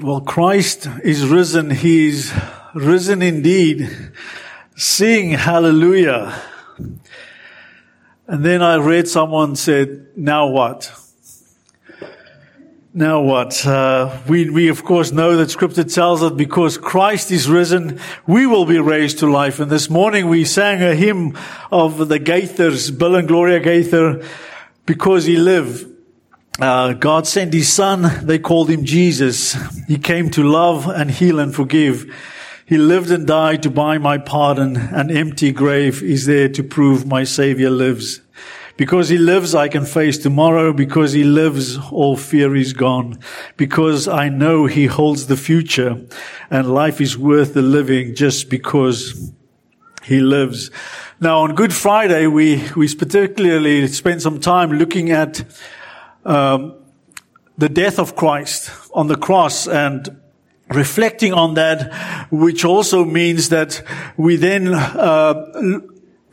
Well, Christ is risen. He is risen indeed. Sing hallelujah. And then I read someone said, now what? Now what? Uh, we, we of course know that scripture tells us because Christ is risen, we will be raised to life. And this morning we sang a hymn of the Gaithers, Bill and Gloria Gaither, because he lived. Uh, God sent his son. They called him Jesus. He came to love and heal and forgive. He lived and died to buy my pardon. An empty grave is there to prove my savior lives. Because he lives, I can face tomorrow. Because he lives, all fear is gone. Because I know he holds the future and life is worth the living just because he lives. Now on Good Friday, we, we particularly spent some time looking at um, the death of Christ on the cross and reflecting on that, which also means that we then uh,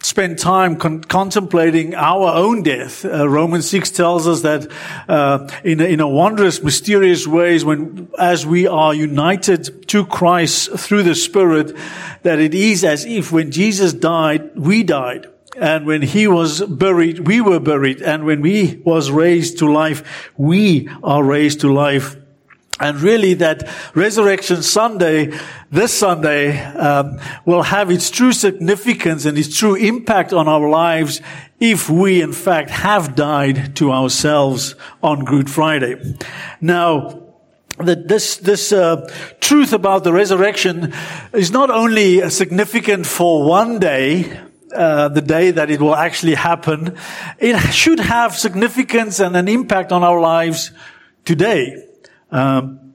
spend time con- contemplating our own death. Uh, Romans 6 tells us that uh, in, a, in a wondrous, mysterious ways, when as we are united to Christ through the Spirit, that it is as if when Jesus died, we died. And when he was buried, we were buried. And when he was raised to life, we are raised to life. And really that Resurrection Sunday, this Sunday, um, will have its true significance and its true impact on our lives if we in fact have died to ourselves on Good Friday. Now, that this this uh, truth about the resurrection is not only significant for one day, uh, the day that it will actually happen, it should have significance and an impact on our lives today. Um,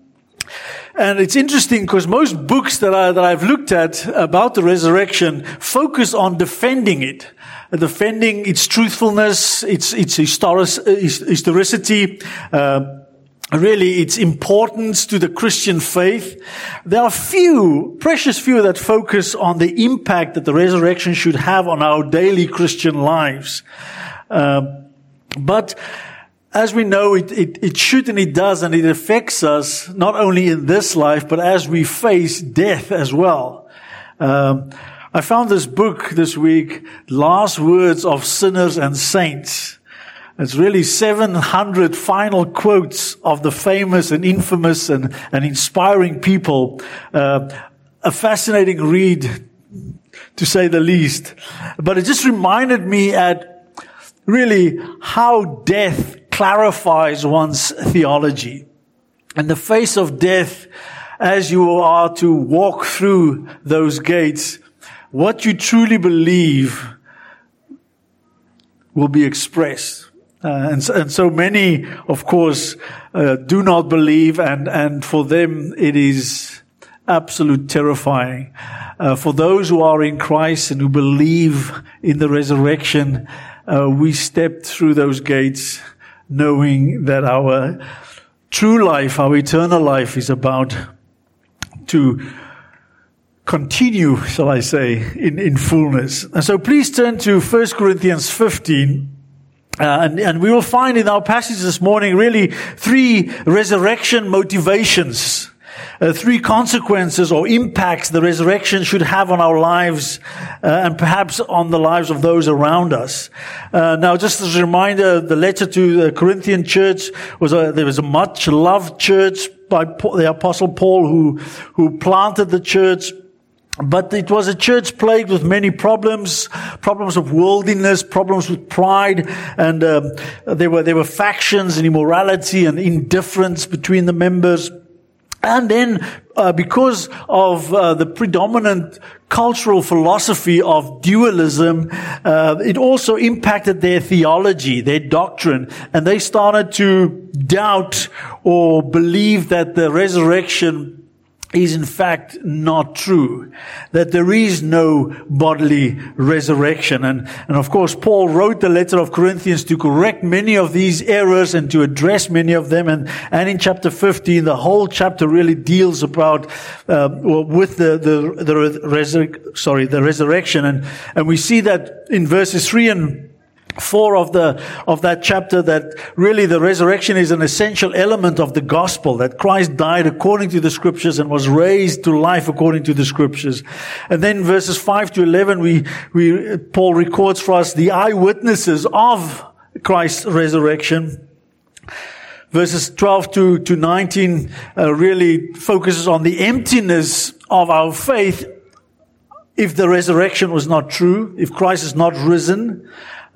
and it's interesting because most books that, I, that I've looked at about the resurrection focus on defending it, defending its truthfulness, its its historic, historicity. Uh, really its importance to the Christian faith. There are few, precious few that focus on the impact that the resurrection should have on our daily Christian lives. Uh, but as we know, it, it, it should and it does, and it affects us not only in this life, but as we face death as well. Um, I found this book this week, Last Words of Sinners and Saints. It's really 700 final quotes of the famous and infamous and, and inspiring people. Uh, a fascinating read, to say the least. But it just reminded me at really how death clarifies one's theology. In the face of death, as you are to walk through those gates, what you truly believe will be expressed. Uh, and, so, and, so, many, of course, uh, do not believe, and, and for them it is absolute terrifying. Uh, for those who are in Christ and who believe in the resurrection, uh, we step through those gates knowing that our true life, our eternal life is about to continue, shall I say, in, in fullness. And so please turn to 1 Corinthians 15. Uh, and, and we will find in our passage this morning really three resurrection motivations uh, three consequences or impacts the resurrection should have on our lives uh, and perhaps on the lives of those around us. Uh, now, just as a reminder, the letter to the Corinthian church was a, there was a much loved church by the apostle Paul who, who planted the church. But it was a church plagued with many problems, problems of worldliness, problems with pride, and um, there were there were factions and immorality and indifference between the members. And then, uh, because of uh, the predominant cultural philosophy of dualism, uh, it also impacted their theology, their doctrine, and they started to doubt or believe that the resurrection is in fact not true. That there is no bodily resurrection. And, and of course, Paul wrote the letter of Corinthians to correct many of these errors and to address many of them. And, and in chapter 15, the whole chapter really deals about, uh, with the, the, the resur- sorry, the resurrection. And, and we see that in verses 3 and four of the of that chapter that really the resurrection is an essential element of the gospel that Christ died according to the scriptures and was raised to life according to the scriptures and then verses 5 to 11 we we Paul records for us the eyewitnesses of Christ's resurrection verses 12 to, to 19 uh, really focuses on the emptiness of our faith if the resurrection was not true, if Christ is not risen.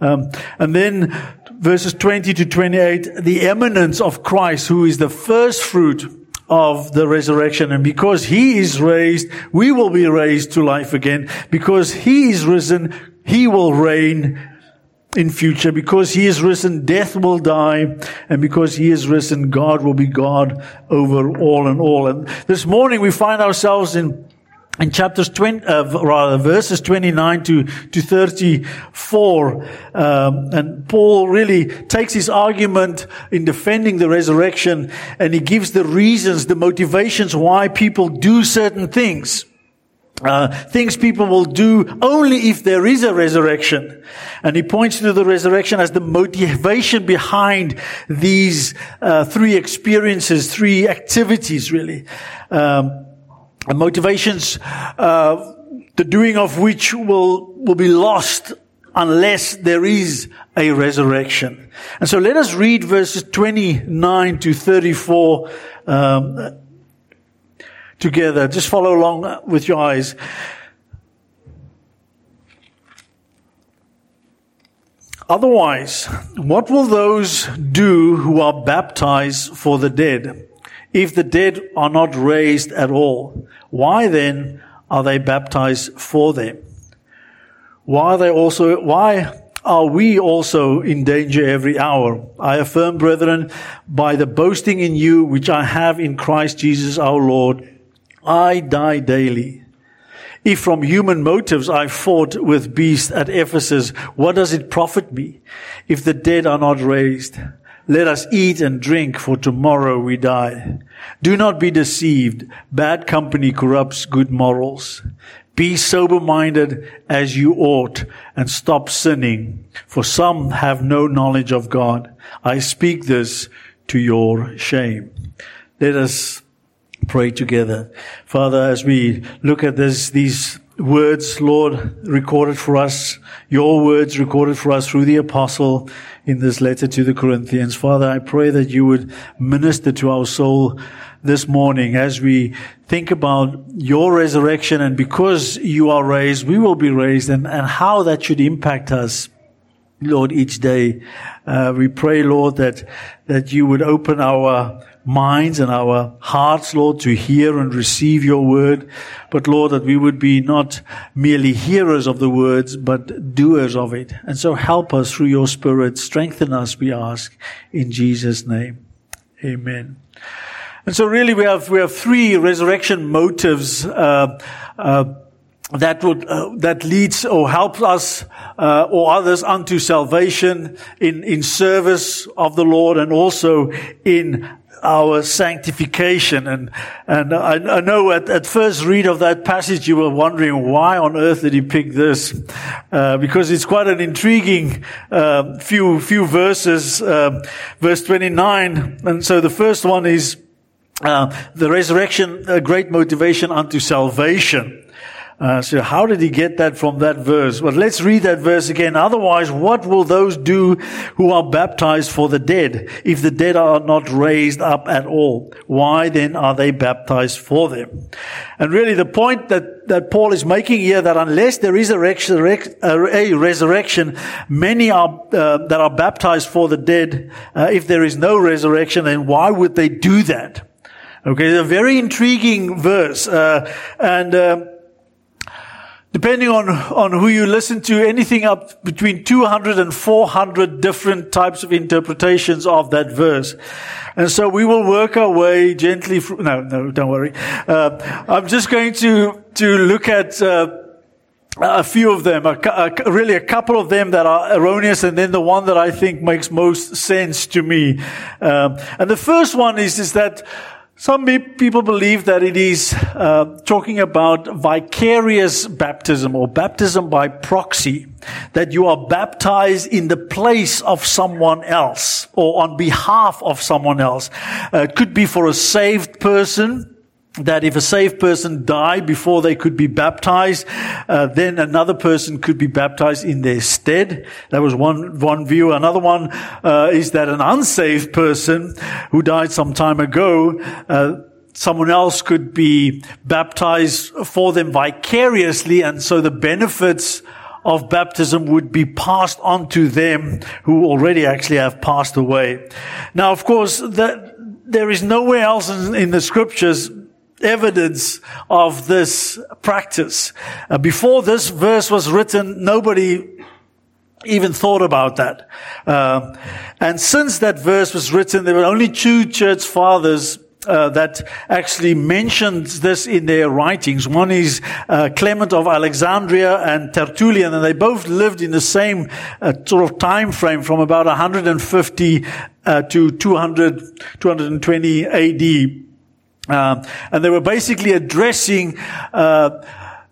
Um, and then verses 20 to 28, the eminence of Christ, who is the first fruit of the resurrection. And because he is raised, we will be raised to life again. Because he is risen, he will reign in future. Because he is risen, death will die. And because he is risen, God will be God over all and all. And this morning we find ourselves in in chapters 20, uh, rather verses 29 to, to 34, um, and Paul really takes his argument in defending the resurrection and he gives the reasons, the motivations why people do certain things. Uh, things people will do only if there is a resurrection. And he points to the resurrection as the motivation behind these uh, three experiences, three activities, really. Um, motivations, uh, the doing of which will, will be lost unless there is a resurrection. And so let us read verses 29 to 34 um, together. Just follow along with your eyes. Otherwise, what will those do who are baptized for the dead? If the dead are not raised at all, why then are they baptized for them? Why are they also, why are we also in danger every hour? I affirm, brethren, by the boasting in you which I have in Christ Jesus our Lord, I die daily. If from human motives I fought with beasts at Ephesus, what does it profit me if the dead are not raised? Let us eat and drink, for tomorrow we die. Do not be deceived. Bad company corrupts good morals. Be sober minded as you ought and stop sinning, for some have no knowledge of God. I speak this to your shame. Let us pray together. Father, as we look at this, these words, Lord, recorded for us, your words recorded for us through the apostle, in this letter to the Corinthians. Father, I pray that you would minister to our soul this morning as we think about your resurrection and because you are raised, we will be raised and, and how that should impact us. Lord, each day, uh, we pray, Lord, that, that you would open our minds and our hearts, Lord, to hear and receive your word. But Lord, that we would be not merely hearers of the words, but doers of it. And so help us through your spirit. Strengthen us, we ask, in Jesus' name. Amen. And so really we have, we have three resurrection motives, uh, uh, that would uh, that leads or helps us uh, or others unto salvation in in service of the Lord and also in our sanctification. And, and I, I know at, at, first read of that passage, you were wondering why on earth did he pick this? Uh, because it's quite an intriguing, uh, few, few verses, uh, verse 29. And so the first one is, uh, the resurrection, a great motivation unto salvation. Uh, so how did he get that from that verse? Well, let's read that verse again. Otherwise, what will those do who are baptized for the dead if the dead are not raised up at all? Why then are they baptized for them? And really the point that, that Paul is making here that unless there is a, a resurrection, many are, uh, that are baptized for the dead, uh, if there is no resurrection, then why would they do that? Okay, a very intriguing verse, uh, and, uh, Depending on, on who you listen to, anything up between 200 and 400 different types of interpretations of that verse. And so we will work our way gently through, no, no, don't worry. Uh, I'm just going to, to look at, uh, a few of them, a, a, really a couple of them that are erroneous, and then the one that I think makes most sense to me. Um, and the first one is is that Some people believe that it is uh, talking about vicarious baptism or baptism by proxy, that you are baptized in the place of someone else or on behalf of someone else. Uh, it could be for a saved person, that if a saved person died before they could be baptized, uh, then another person could be baptized in their stead. That was one one view. Another one uh, is that an unsaved person who died some time ago. Uh, someone else could be baptized for them vicariously, and so the benefits of baptism would be passed on to them who already actually have passed away. Now, of course, that, there is nowhere else in, in the scriptures evidence of this practice. Uh, before this verse was written, nobody even thought about that. Uh, and since that verse was written, there were only two church fathers uh, that actually mentioned this in their writings. One is uh, Clement of Alexandria and Tertullian, and they both lived in the same uh, sort of time frame from about 150 uh, to 200, 220 AD. Um, and they were basically addressing uh,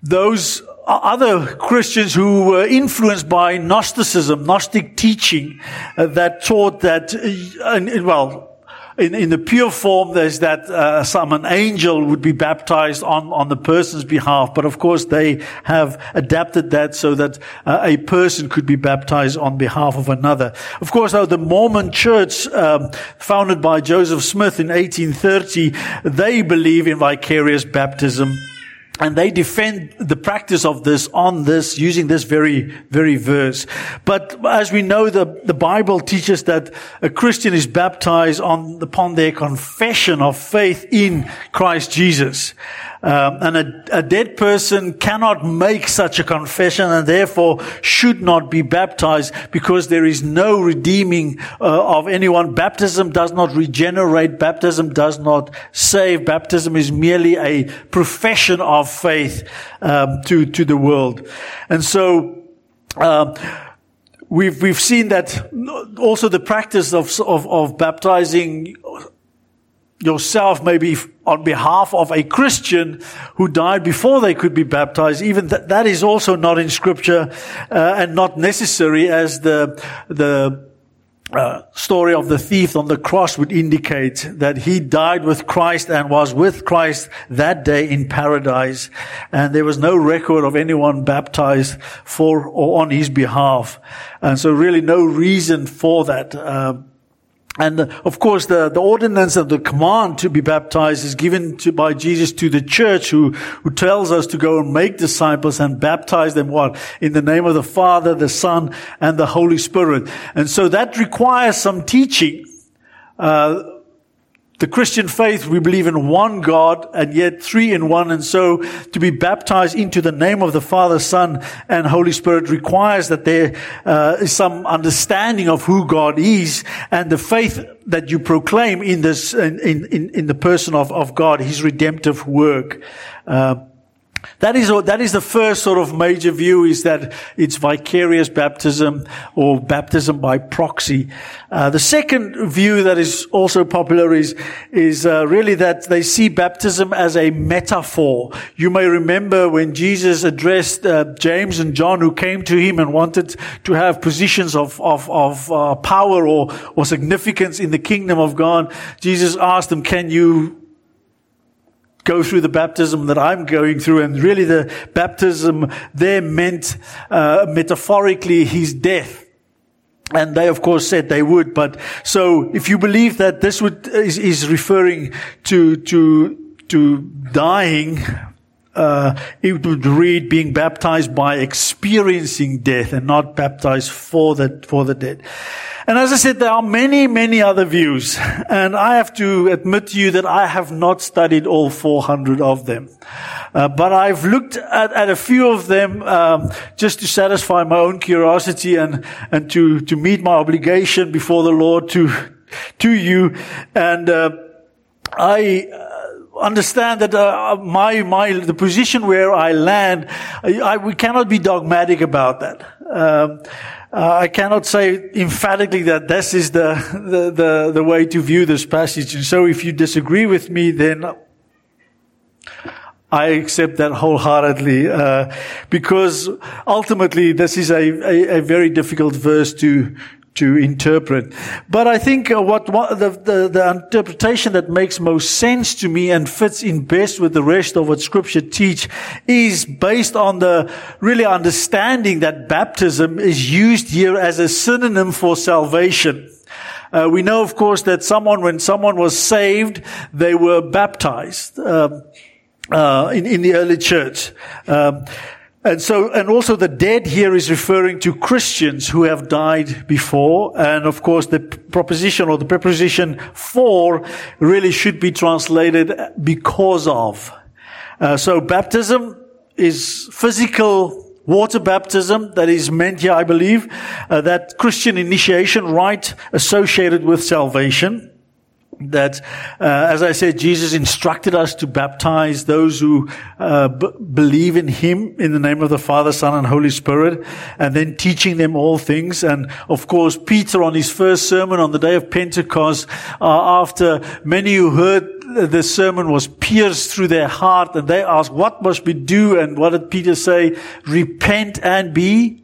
those other Christians who were influenced by Gnosticism, Gnostic teaching uh, that taught that, uh, well, in, in the pure form, there's that uh, some an angel would be baptized on on the person's behalf, but of course they have adapted that so that uh, a person could be baptized on behalf of another. Of course, though the Mormon Church, um, founded by Joseph Smith in 1830, they believe in vicarious baptism. And they defend the practice of this on this, using this very, very verse. But as we know, the, the Bible teaches that a Christian is baptized on, upon their confession of faith in Christ Jesus. Um, and a, a, dead person cannot make such a confession and therefore should not be baptized because there is no redeeming uh, of anyone. Baptism does not regenerate. Baptism does not save. Baptism is merely a profession of faith um, to to the world, and so. Uh, we've we've seen that also the practice of of, of baptizing yourself maybe on behalf of a Christian who died before they could be baptized. Even that, that is also not in scripture, uh, and not necessary as the, the, uh, story of the thief on the cross would indicate that he died with Christ and was with Christ that day in paradise. And there was no record of anyone baptized for or on his behalf. And so really no reason for that. Uh, and uh, of course, the, the ordinance of the command to be baptized is given to, by Jesus to the church who, who tells us to go and make disciples and baptize them what? In the name of the Father, the Son, and the Holy Spirit. And so that requires some teaching. Uh, the Christian faith, we believe in one God and yet three in one. And so to be baptized into the name of the Father, Son, and Holy Spirit requires that there uh, is some understanding of who God is and the faith that you proclaim in this, in, in, in the person of, of God, His redemptive work. Uh, that is, that is the first sort of major view is that it's vicarious baptism or baptism by proxy. Uh, the second view that is also popular is, is uh, really that they see baptism as a metaphor. You may remember when Jesus addressed uh, James and John who came to him and wanted to have positions of, of, of uh, power or, or significance in the kingdom of God. Jesus asked them, can you go through the baptism that I'm going through. And really the baptism there meant, uh, metaphorically his death. And they, of course, said they would. But so, if you believe that this would is, is referring to to to dying, uh, it would read being baptized by experiencing death and not baptized for the for the dead. And as I said, there are many, many other views. And I have to admit to you that I have not studied all 400 of them. Uh, but I've looked at, at, a few of them um, just to satisfy my own curiosity and, and to, to meet my obligation before the Lord to, to you. And uh, I understand that uh, my my the position where I land, I, I, we cannot be dogmatic about that. Um, uh, I cannot say emphatically that this is the, the, the, the way to view this passage. And so if you disagree with me, then I accept that wholeheartedly, uh, because ultimately this is a, a, a, very difficult verse to to interpret. But I think uh, what, what the, the, the interpretation that makes most sense to me and fits in best with the rest of what Scripture teach is based on the really understanding that baptism is used here as a synonym for salvation. Uh, we know, of course, that someone, when someone was saved, they were baptized. Um, uh, in, in the early church. Um, and so, and also the dead here is referring to Christians who have died before. And of course, the proposition or the preposition for really should be translated because of. Uh, so baptism is physical water baptism that is meant here, I believe, uh, that Christian initiation rite associated with salvation that, uh, as I said, Jesus instructed us to baptize those who uh, b- believe in Him in the name of the Father, Son, and Holy Spirit, and then teaching them all things. And of course, Peter on his first sermon on the day of Pentecost, uh, after many who heard the sermon was pierced through their heart, and they asked, "What must we do?" And what did Peter say? Repent and be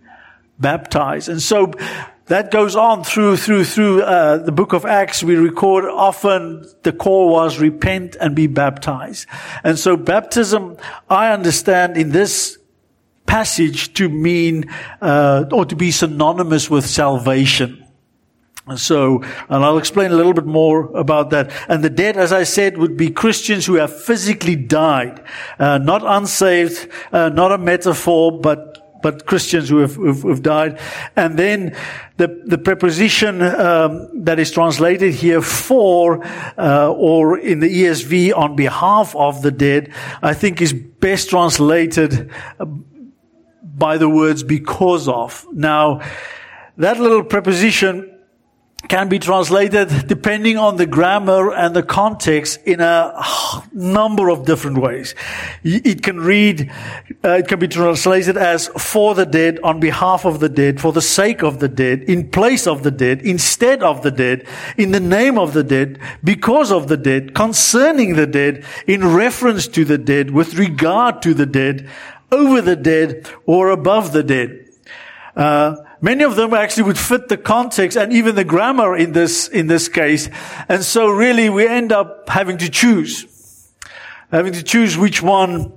baptized. And so that goes on through through through uh, the book of Acts. We record often the call was repent and be baptized, and so baptism I understand in this passage to mean uh, or to be synonymous with salvation. So, and I'll explain a little bit more about that. And the dead, as I said, would be Christians who have physically died, uh, not unsaved, uh, not a metaphor, but but Christians who have, who've, who've, died. And then the, the preposition um, that is translated here for, uh, or in the ESV on behalf of the dead, I think is best translated by the words because of. Now, that little preposition can be translated depending on the grammar and the context in a number of different ways. It can read, uh, it can be translated as for the dead, on behalf of the dead, for the sake of the dead, in place of the dead, instead of the dead, in the name of the dead, because of the dead, concerning the dead, in reference to the dead, with regard to the dead, over the dead, or above the dead. Uh, Many of them actually would fit the context and even the grammar in this, in this case. And so really we end up having to choose. Having to choose which one,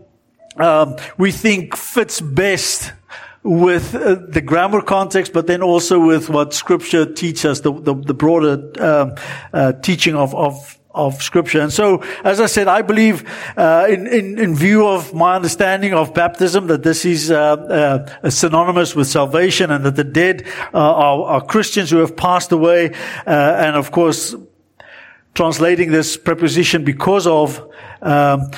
um, we think fits best with uh, the grammar context, but then also with what scripture teaches us, the, the, the broader um, uh, teaching of, of of scripture. And so, as I said, I believe, uh, in, in, in, view of my understanding of baptism, that this is uh, uh, synonymous with salvation and that the dead uh, are, are, Christians who have passed away. Uh, and of course, translating this preposition because of, um,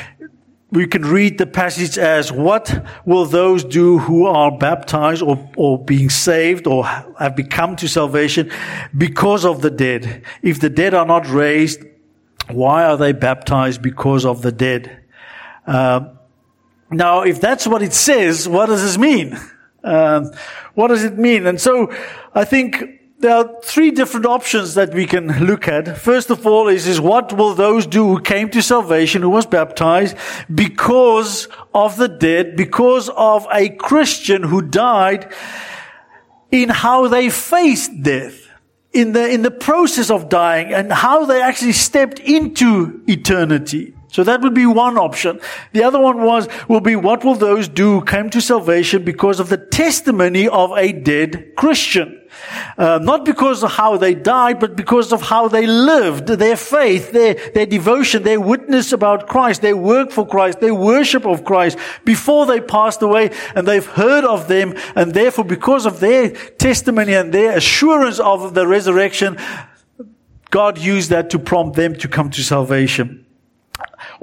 we can read the passage as what will those do who are baptized or, or being saved or have become to salvation because of the dead? If the dead are not raised, why are they baptized because of the dead? Uh, now, if that's what it says, what does this mean? Uh, what does it mean? And so, I think there are three different options that we can look at. First of all is, is what will those do who came to salvation, who was baptized because of the dead, because of a Christian who died in how they faced death in the, in the process of dying and how they actually stepped into eternity. So that would be one option. The other one was, will be what will those do who came to salvation because of the testimony of a dead Christian? Uh, not because of how they died, but because of how they lived, their faith, their, their devotion, their witness about Christ, their work for Christ, their worship of Christ before they passed away and they've heard of them and therefore because of their testimony and their assurance of the resurrection, God used that to prompt them to come to salvation.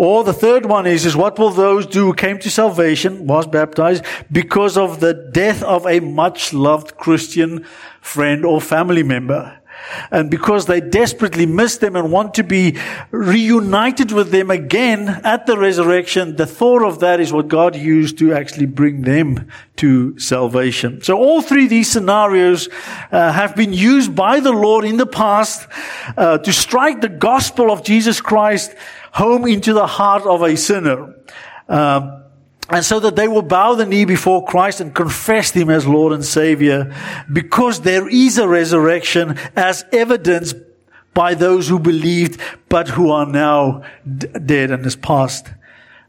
Or the third one is, is what will those do who came to salvation, was baptized, because of the death of a much loved Christian friend or family member? And because they desperately miss them and want to be reunited with them again at the resurrection, the thought of that is what God used to actually bring them to salvation. So all three of these scenarios uh, have been used by the Lord in the past uh, to strike the gospel of Jesus Christ home into the heart of a sinner. Uh, and so that they will bow the knee before Christ and confess Him as Lord and Savior because there is a resurrection as evidenced by those who believed but who are now d- dead and is past.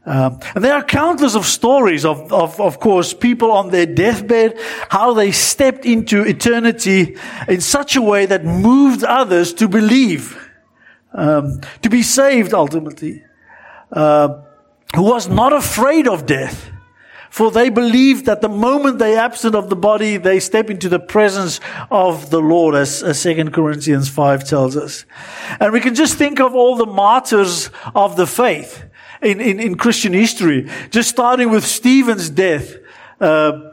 Um, and there are countless of stories of, of, of course, people on their deathbed, how they stepped into eternity in such a way that moved others to believe, um, to be saved ultimately. Uh, who was not afraid of death. For they believed that the moment they absent of the body, they step into the presence of the Lord, as, as 2 Corinthians 5 tells us. And we can just think of all the martyrs of the faith in, in, in Christian history, just starting with Stephen's death. Uh,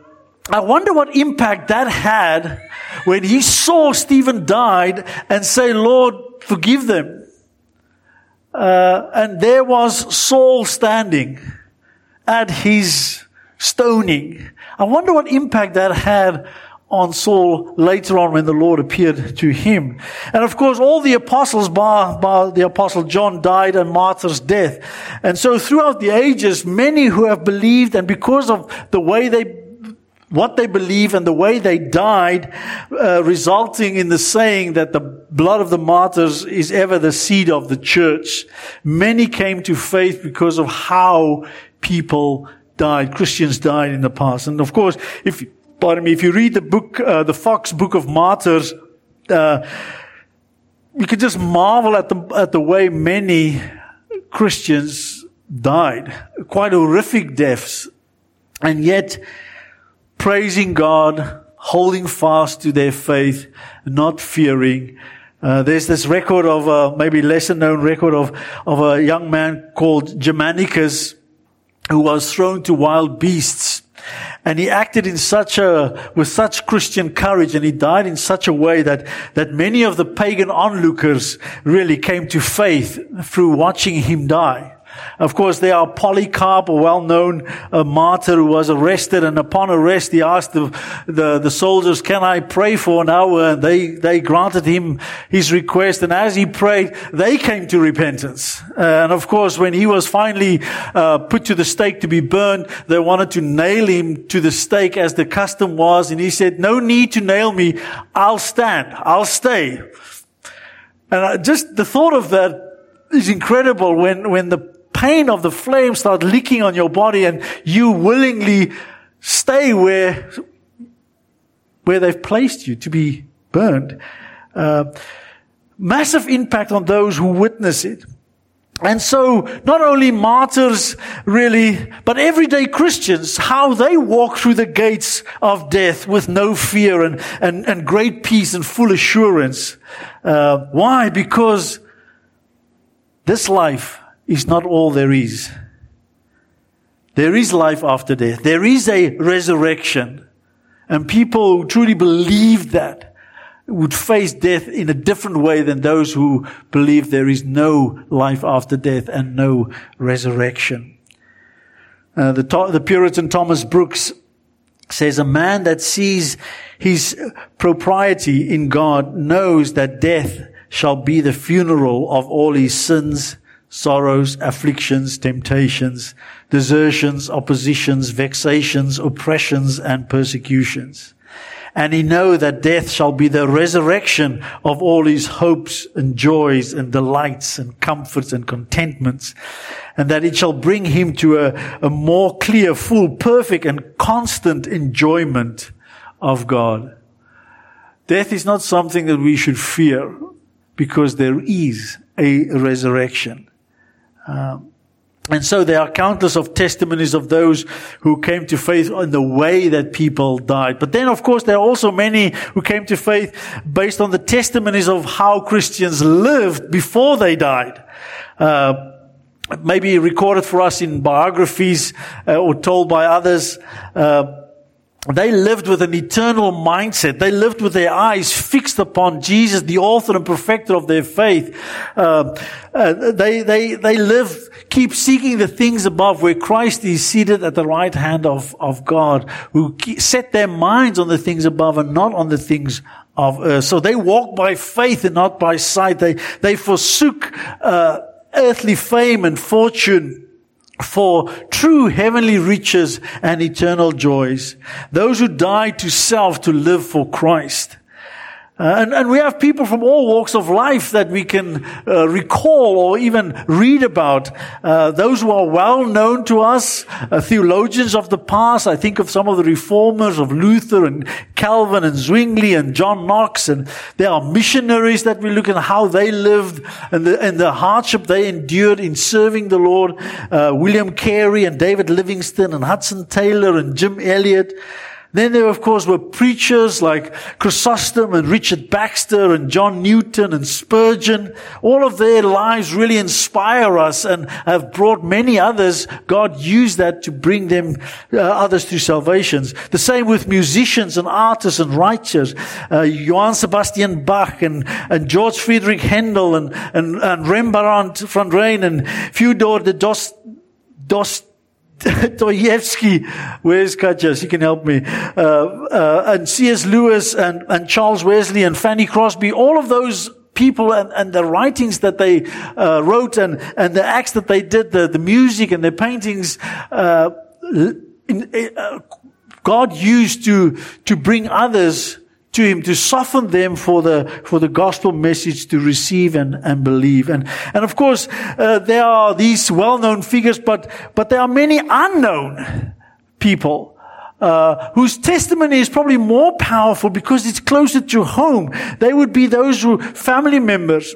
I wonder what impact that had when he saw Stephen died and say, Lord, forgive them. Uh, and there was Saul standing at his stoning. I wonder what impact that had on Saul later on when the Lord appeared to him. And of course, all the apostles, bar, bar the apostle John, died a martyr's death. And so throughout the ages, many who have believed and because of the way they what they believe and the way they died, uh, resulting in the saying that the blood of the martyrs is ever the seed of the church. Many came to faith because of how people died. Christians died in the past. And of course, if, pardon me, if you read the book, uh, the Foxe Book of Martyrs, uh, you can just marvel at the, at the way many Christians died. Quite horrific deaths. And yet, praising God, holding fast to their faith, not fearing. Uh, there's this record of a maybe lesser known record of of a young man called Germanicus who was thrown to wild beasts. And he acted in such a, with such Christian courage and he died in such a way that, that many of the pagan onlookers really came to faith through watching him die. Of course, there are Polycarp, a well-known uh, martyr who was arrested, and upon arrest, he asked the, the, the, soldiers, can I pray for an hour? And they, they granted him his request, and as he prayed, they came to repentance. Uh, and of course, when he was finally uh, put to the stake to be burned, they wanted to nail him to the stake as the custom was, and he said, no need to nail me, I'll stand, I'll stay. And just the thought of that is incredible when, when the pain of the flame start leaking on your body and you willingly stay where, where they've placed you to be burned. Uh, massive impact on those who witness it. And so, not only martyrs really, but everyday Christians, how they walk through the gates of death with no fear and, and, and great peace and full assurance. Uh, why? Because this life is not all there is. There is life after death. There is a resurrection. And people who truly believe that would face death in a different way than those who believe there is no life after death and no resurrection. Uh, the, the Puritan Thomas Brooks says, a man that sees his propriety in God knows that death shall be the funeral of all his sins sorrows, afflictions, temptations, desertions, oppositions, vexations, oppressions, and persecutions. And he know that death shall be the resurrection of all his hopes and joys and delights and comforts and contentments. And that it shall bring him to a, a more clear, full, perfect and constant enjoyment of God. Death is not something that we should fear because there is a resurrection. Um, and so there are countless of testimonies of those who came to faith in the way that people died. But then, of course, there are also many who came to faith based on the testimonies of how Christians lived before they died. Uh, maybe recorded for us in biographies uh, or told by others. Uh, they lived with an eternal mindset. They lived with their eyes fixed upon Jesus, the author and perfecter of their faith. Uh, uh, they, they, they live, keep seeking the things above where Christ is seated at the right hand of, of God, who set their minds on the things above and not on the things of earth. So they walk by faith and not by sight. They, they forsook, uh, earthly fame and fortune for true heavenly riches and eternal joys. Those who die to self to live for Christ. Uh, and, and, we have people from all walks of life that we can uh, recall or even read about. Uh, those who are well known to us, uh, theologians of the past. I think of some of the reformers of Luther and Calvin and Zwingli and John Knox. And there are missionaries that we look at how they lived and the, and the hardship they endured in serving the Lord. Uh, William Carey and David Livingstone and Hudson Taylor and Jim Elliot. Then there, of course, were preachers like Chrysostom and Richard Baxter and John Newton and Spurgeon. All of their lives really inspire us and have brought many others. God used that to bring them, uh, others to salvations. The same with musicians and artists and writers. Uh, Johann Sebastian Bach and, and George Friedrich Handel and, and, and Rembrandt van Rijn and Fyodor Dost, Dost, Dostoevsky, where's Katja? She can help me. Uh, uh, and C.S. Lewis and, and Charles Wesley and Fanny Crosby, all of those people and, and the writings that they uh, wrote and, and the acts that they did, the, the music and the paintings, uh, in, uh, God used to, to bring others to him to soften them for the for the gospel message to receive and, and believe. And and of course uh, there are these well-known figures but but there are many unknown people uh, whose testimony is probably more powerful because it's closer to home. They would be those who family members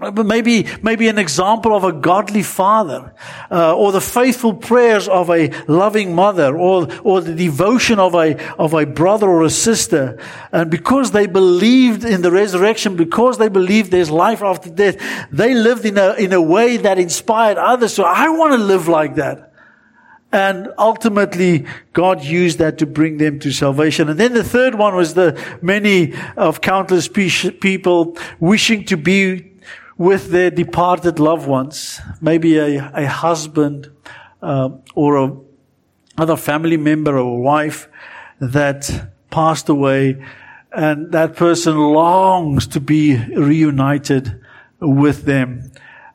but maybe, maybe an example of a godly father, uh, or the faithful prayers of a loving mother, or or the devotion of a of a brother or a sister. And because they believed in the resurrection, because they believed there's life after death, they lived in a in a way that inspired others. So I want to live like that. And ultimately, God used that to bring them to salvation. And then the third one was the many of countless people wishing to be with their departed loved ones, maybe a, a husband uh, or a other family member or a wife that passed away, and that person longs to be reunited with them.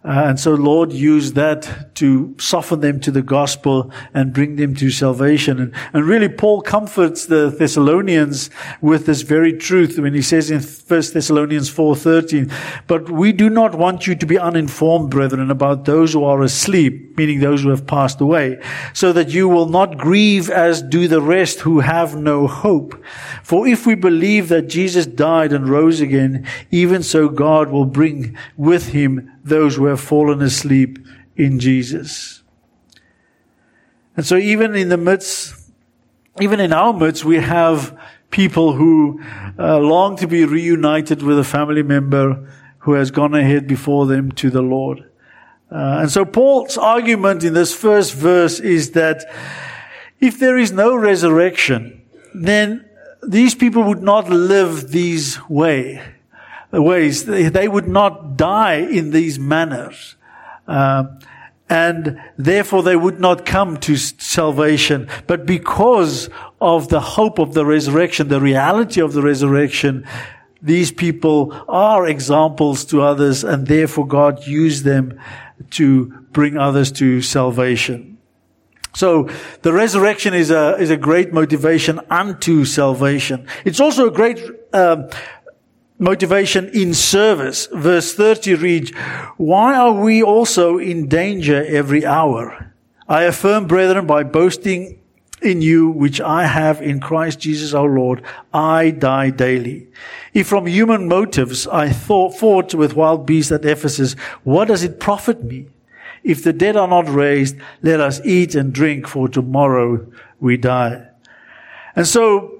Uh, and so Lord used that to soften them to the gospel and bring them to salvation. And, and really Paul comforts the Thessalonians with this very truth when he says in 1 Thessalonians 4.13, but we do not want you to be uninformed, brethren, about those who are asleep, meaning those who have passed away, so that you will not grieve as do the rest who have no hope. For if we believe that Jesus died and rose again, even so God will bring with him those who have fallen asleep in Jesus. And so even in the midst, even in our midst, we have people who uh, long to be reunited with a family member who has gone ahead before them to the Lord. Uh, and so Paul's argument in this first verse is that if there is no resurrection, then these people would not live these way ways. They would not die in these manners. Uh, and therefore they would not come to salvation. But because of the hope of the resurrection, the reality of the resurrection, these people are examples to others and therefore God used them to bring others to salvation. So the resurrection is a, is a great motivation unto salvation. It's also a great, um, motivation in service. Verse 30 reads, Why are we also in danger every hour? I affirm, brethren, by boasting in you, which I have in Christ Jesus our Lord, I die daily. If from human motives I thought, fought with wild beasts at Ephesus, what does it profit me? If the dead are not raised, let us eat and drink, for tomorrow we die. And so,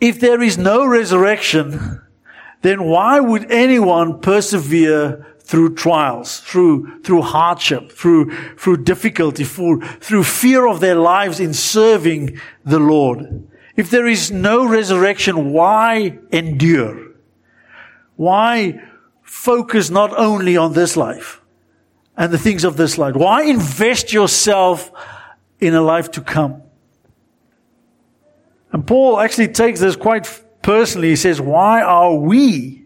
if there is no resurrection, then why would anyone persevere through trials, through, through hardship, through, through difficulty, through, through fear of their lives in serving the Lord? If there is no resurrection, why endure? Why focus not only on this life and the things of this life? Why invest yourself in a life to come? And Paul actually takes this quite personally. He says, why are we,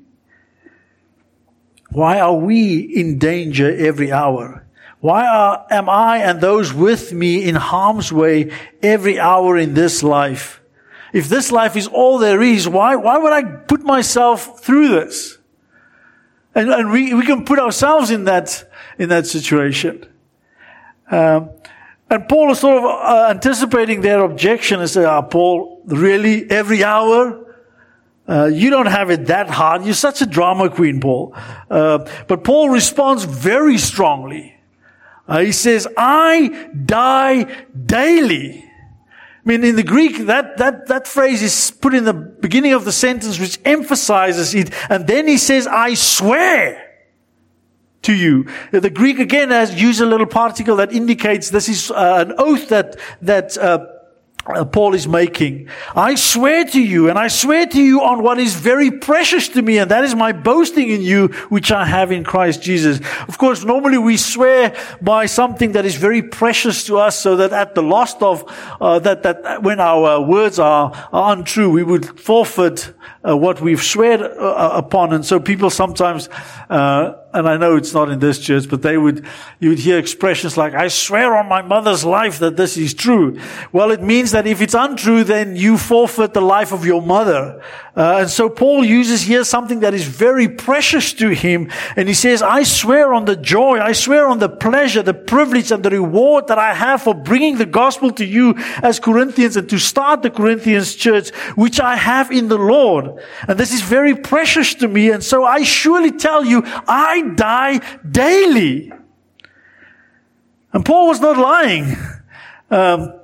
why are we in danger every hour? Why are, am I and those with me in harm's way every hour in this life? If this life is all there is, why, why would I put myself through this? And, and we, we can put ourselves in that, in that situation. Um, and Paul is sort of uh, anticipating their objection and say, ah, Paul, really? Every hour? Uh, you don't have it that hard. You're such a drama queen, Paul. Uh, but Paul responds very strongly. Uh, he says, I die daily. I mean, in the Greek, that, that, that phrase is put in the beginning of the sentence, which emphasizes it. And then he says, I swear to you. The Greek again has used a little particle that indicates this is uh, an oath that, that, uh, uh, Paul is making. I swear to you, and I swear to you on what is very precious to me, and that is my boasting in you, which I have in Christ Jesus. Of course, normally we swear by something that is very precious to us, so that at the loss of uh, that, that when our words are, are untrue, we would forfeit uh, what we've swear uh, upon. And so people sometimes uh, and I know it's not in this church, but they would, you would hear expressions like, I swear on my mother's life that this is true. Well, it means that if it's untrue, then you forfeit the life of your mother. Uh, and so Paul uses here something that is very precious to him. And he says, I swear on the joy, I swear on the pleasure, the privilege and the reward that I have for bringing the gospel to you as Corinthians and to start the Corinthians church, which I have in the Lord. And this is very precious to me. And so I surely tell you, I die daily. And Paul was not lying. Um,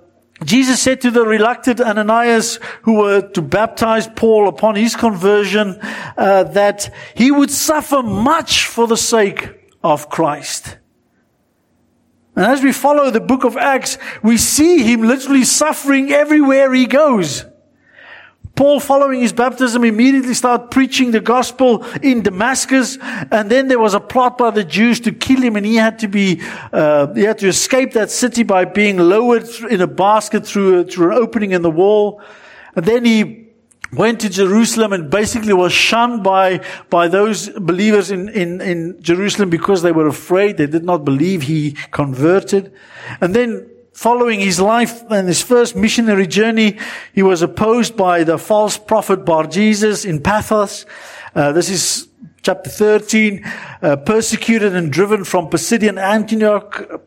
Jesus said to the reluctant Ananias who were to baptize Paul upon his conversion uh, that he would suffer much for the sake of Christ. And as we follow the book of Acts, we see him literally suffering everywhere he goes. Paul, following his baptism, immediately started preaching the gospel in Damascus. And then there was a plot by the Jews to kill him, and he had to be, uh, he had to escape that city by being lowered in a basket through, through an opening in the wall. And then he went to Jerusalem and basically was shunned by, by those believers in, in, in Jerusalem because they were afraid. They did not believe he converted. And then Following his life and his first missionary journey, he was opposed by the false prophet Bar Jesus in Paphos. Uh, this is chapter 13, uh, persecuted and driven from Pisidian Antioch,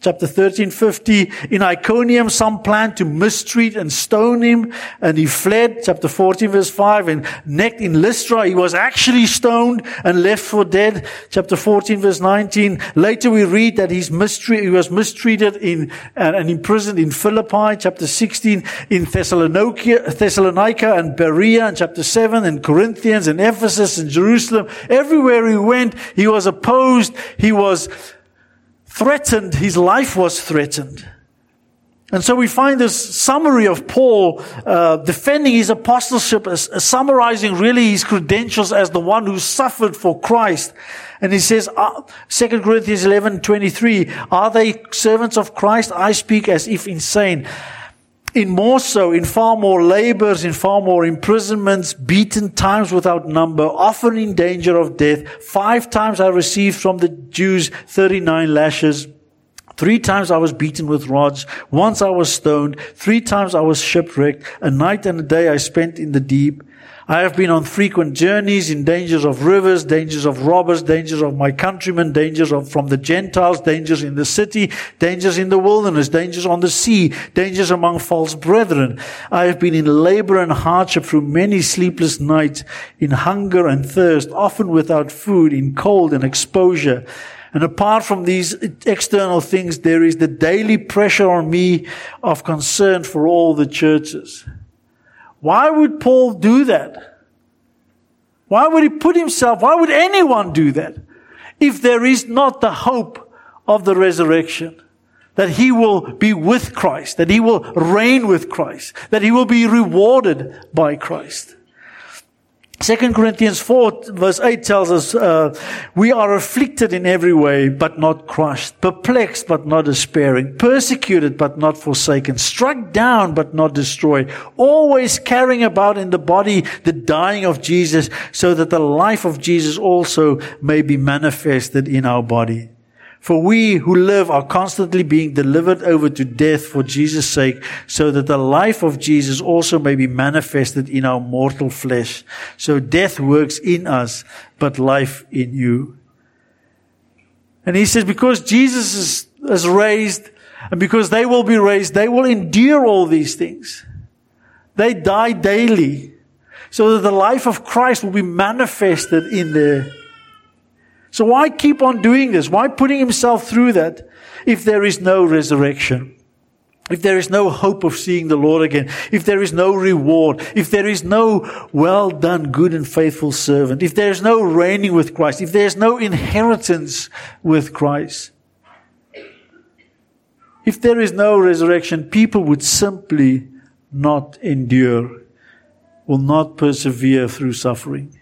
Chapter 13, 50. In Iconium, some planned to mistreat and stone him, and he fled. Chapter 14, verse 5. And next in Lystra, he was actually stoned and left for dead. Chapter 14, verse 19. Later we read that he's mistreated, he was mistreated in, and imprisoned in Philippi. Chapter 16, in Thessalonica, Thessalonica and Berea. And chapter 7, in Corinthians and Ephesus and Jerusalem. Everywhere he went, he was opposed. He was threatened, his life was threatened. And so we find this summary of Paul uh, defending his apostleship, as, as summarizing really his credentials as the one who suffered for Christ. And he says, uh, 2 Corinthians 11, 23, are they servants of Christ? I speak as if insane in more so, in far more labors, in far more imprisonments, beaten times without number, often in danger of death. Five times I received from the Jews 39 lashes. Three times I was beaten with rods. Once I was stoned. Three times I was shipwrecked. A night and a day I spent in the deep. I have been on frequent journeys in dangers of rivers, dangers of robbers, dangers of my countrymen, dangers of, from the Gentiles, dangers in the city, dangers in the wilderness, dangers on the sea, dangers among false brethren. I have been in labor and hardship through many sleepless nights, in hunger and thirst, often without food, in cold and exposure. And apart from these external things, there is the daily pressure on me of concern for all the churches. Why would Paul do that? Why would he put himself, why would anyone do that if there is not the hope of the resurrection? that he will be with Christ, that he will reign with Christ, that he will be rewarded by Christ. Second Corinthians 4 verse 8 tells us, uh, we are afflicted in every way, but not crushed, perplexed, but not despairing, persecuted, but not forsaken, struck down, but not destroyed, always carrying about in the body the dying of Jesus, so that the life of Jesus also may be manifested in our body. For we who live are constantly being delivered over to death for Jesus' sake, so that the life of Jesus also may be manifested in our mortal flesh. So death works in us, but life in you. And he says, because Jesus is, is raised, and because they will be raised, they will endure all these things. They die daily, so that the life of Christ will be manifested in their so why keep on doing this? Why putting himself through that if there is no resurrection? If there is no hope of seeing the Lord again, if there is no reward, if there is no well done, good and faithful servant, if there is no reigning with Christ, if there is no inheritance with Christ, if there is no resurrection, people would simply not endure, will not persevere through suffering.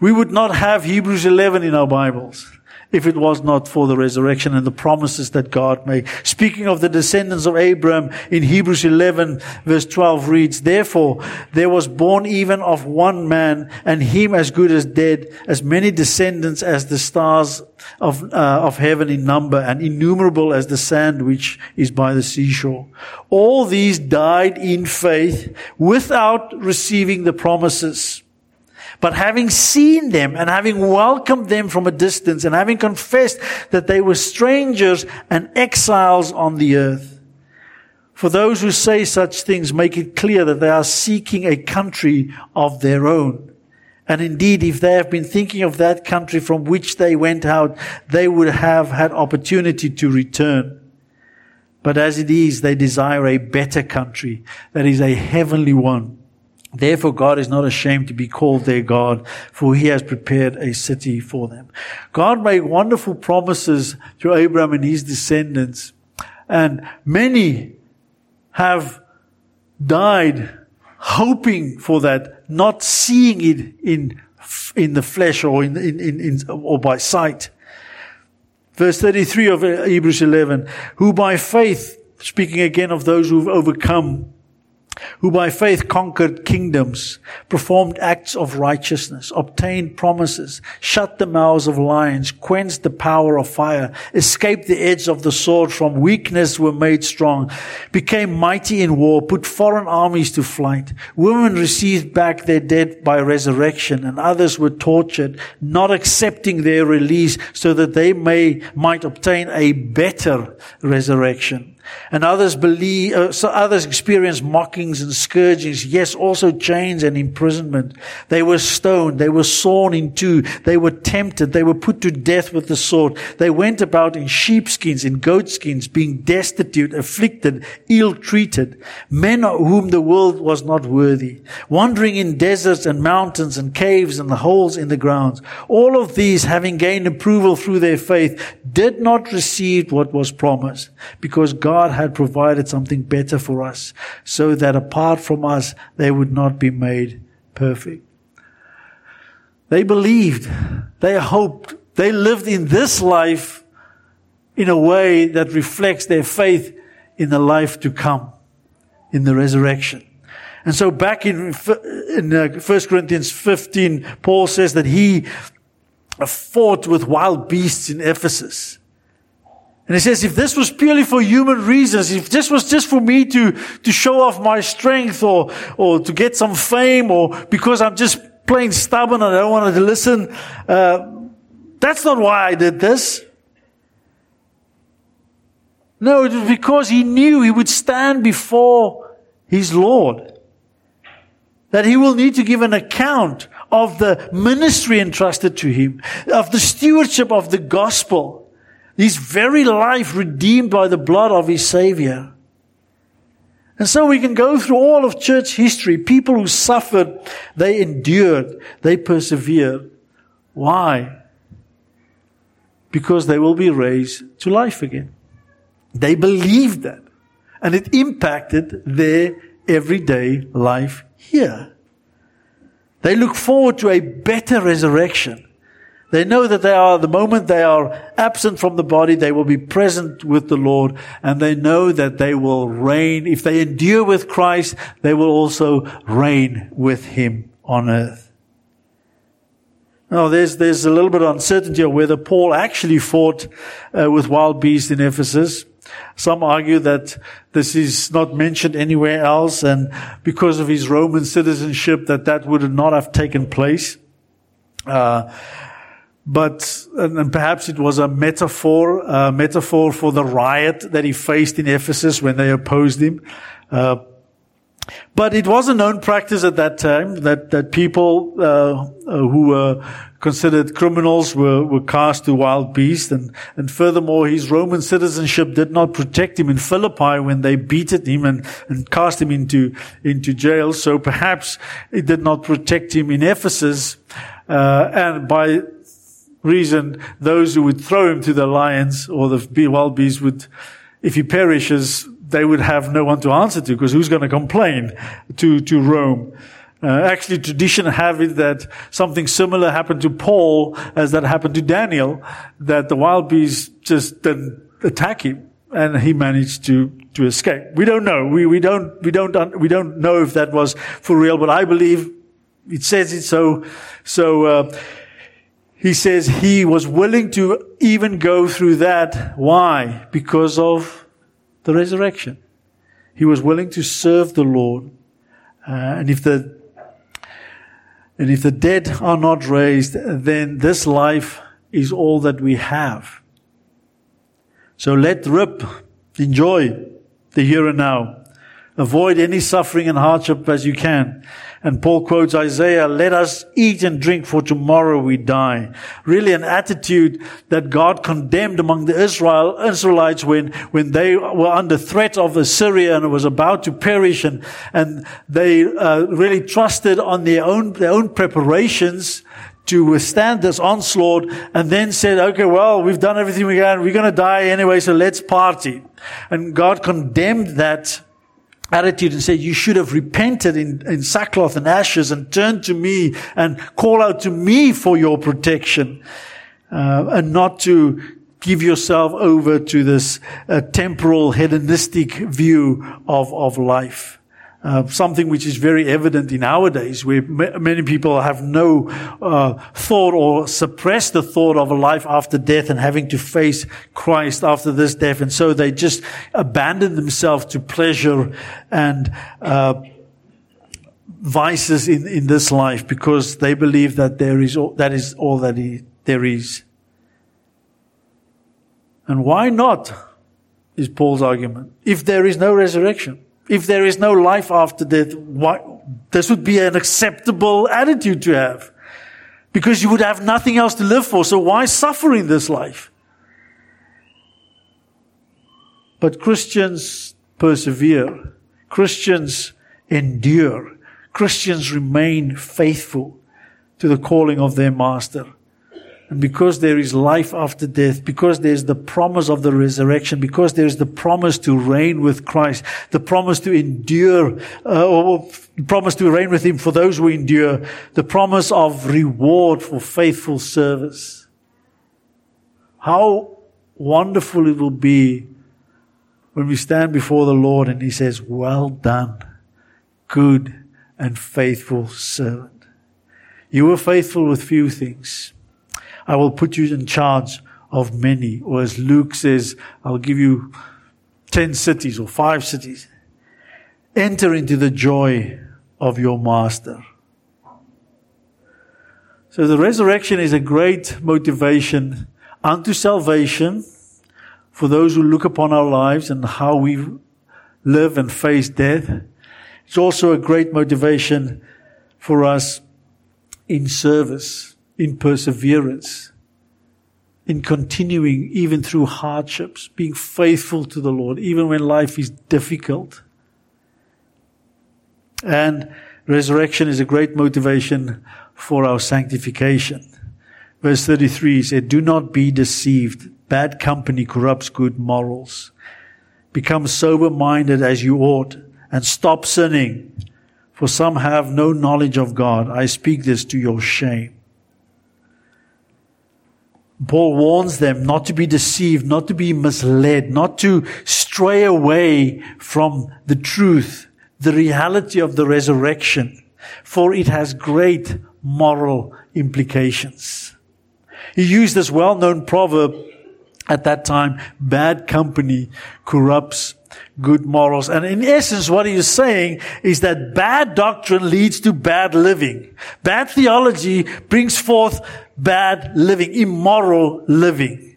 We would not have Hebrews 11 in our Bibles if it was not for the resurrection and the promises that God made. Speaking of the descendants of Abraham in Hebrews 11 verse 12 reads, Therefore there was born even of one man and him as good as dead, as many descendants as the stars of, uh, of heaven in number and innumerable as the sand which is by the seashore. All these died in faith without receiving the promises but having seen them and having welcomed them from a distance and having confessed that they were strangers and exiles on the earth. For those who say such things make it clear that they are seeking a country of their own. And indeed, if they have been thinking of that country from which they went out, they would have had opportunity to return. But as it is, they desire a better country, that is a heavenly one. Therefore, God is not ashamed to be called their God, for he has prepared a city for them. God made wonderful promises to Abraham and his descendants, and many have died hoping for that, not seeing it in, in the flesh or in, in, in, in or by sight. Verse 33 of Hebrews 11, who by faith, speaking again of those who've overcome who by faith conquered kingdoms, performed acts of righteousness, obtained promises, shut the mouths of lions, quenched the power of fire, escaped the edge of the sword, from weakness were made strong, became mighty in war, put foreign armies to flight. Women received back their dead by resurrection, and others were tortured, not accepting their release so that they may, might obtain a better resurrection. And others believe, uh, so others experienced mockings and scourgings, yes, also chains and imprisonment. They were stoned, they were sawn in two, they were tempted, they were put to death with the sword. They went about in sheepskins, in goatskins, being destitute, afflicted, ill-treated, men whom the world was not worthy, wandering in deserts and mountains and caves and the holes in the ground. All of these, having gained approval through their faith, did not receive what was promised, because God God had provided something better for us so that apart from us, they would not be made perfect. They believed, they hoped, they lived in this life in a way that reflects their faith in the life to come, in the resurrection. And so back in, in uh, 1 Corinthians 15, Paul says that he fought with wild beasts in Ephesus. And he says, if this was purely for human reasons, if this was just for me to, to show off my strength or, or to get some fame or because I'm just plain stubborn and I don't want to listen, uh, that's not why I did this. No, it was because he knew he would stand before his Lord. That he will need to give an account of the ministry entrusted to him, of the stewardship of the gospel his very life redeemed by the blood of his Savior. And so we can go through all of church history. People who suffered, they endured, they persevered. Why? Because they will be raised to life again. They believed that. And it impacted their everyday life here. They look forward to a better resurrection. They know that they are, the moment they are absent from the body, they will be present with the Lord, and they know that they will reign. If they endure with Christ, they will also reign with Him on earth. Now, there's, there's a little bit of uncertainty of whether Paul actually fought uh, with wild beasts in Ephesus. Some argue that this is not mentioned anywhere else, and because of his Roman citizenship, that that would not have taken place. Uh, but and perhaps it was a metaphor, a metaphor for the riot that he faced in Ephesus when they opposed him. Uh, but it was a known practice at that time that that people uh, uh, who were considered criminals were, were cast to wild beasts, and and furthermore, his Roman citizenship did not protect him in Philippi when they beated him and and cast him into into jail. So perhaps it did not protect him in Ephesus, uh, and by reason, those who would throw him to the lions or the wild beasts would, if he perishes, they would have no one to answer to because who's going to complain to, to Rome? Uh, actually, tradition have it that something similar happened to Paul as that happened to Daniel, that the wild beasts just didn't attack him and he managed to, to escape. We don't know. We, we don't, we don't, we don't know if that was for real, but I believe it says it so, so, uh, he says he was willing to even go through that. Why? Because of the resurrection. He was willing to serve the Lord. Uh, and if the and if the dead are not raised, then this life is all that we have. So let rip, enjoy the here and now. Avoid any suffering and hardship as you can. And Paul quotes Isaiah, let us eat and drink for tomorrow we die. Really an attitude that God condemned among the Israel, Israelites when, when they were under threat of Assyria and was about to perish and, and they uh, really trusted on their own, their own preparations to withstand this onslaught and then said, okay, well, we've done everything we can. We're going to die anyway, so let's party. And God condemned that attitude and said, you should have repented in, in sackcloth and ashes and turned to me and call out to me for your protection, uh, and not to give yourself over to this uh, temporal hedonistic view of, of life. Uh, something which is very evident in our days, where many people have no uh, thought or suppress the thought of a life after death and having to face Christ after this death, and so they just abandon themselves to pleasure and uh, vices in, in this life because they believe that there is all, that is all that he, there is. And why not? Is Paul's argument. If there is no resurrection if there is no life after death, why, this would be an acceptable attitude to have. Because you would have nothing else to live for, so why suffer in this life? But Christians persevere. Christians endure. Christians remain faithful to the calling of their master. Because there is life after death, because there's the promise of the resurrection, because there's the promise to reign with Christ, the promise to endure, uh, or promise to reign with Him for those who endure, the promise of reward for faithful service. How wonderful it will be when we stand before the Lord and He says, well done, good and faithful servant. You were faithful with few things. I will put you in charge of many. Or as Luke says, I'll give you 10 cities or five cities. Enter into the joy of your master. So the resurrection is a great motivation unto salvation for those who look upon our lives and how we live and face death. It's also a great motivation for us in service in perseverance, in continuing even through hardships, being faithful to the Lord, even when life is difficult. And resurrection is a great motivation for our sanctification. Verse 33 said, Do not be deceived. Bad company corrupts good morals. Become sober minded as you ought and stop sinning. For some have no knowledge of God. I speak this to your shame. Paul warns them not to be deceived, not to be misled, not to stray away from the truth, the reality of the resurrection, for it has great moral implications. He used this well-known proverb at that time, bad company corrupts good morals. And in essence, what he is saying is that bad doctrine leads to bad living. Bad theology brings forth bad living, immoral living.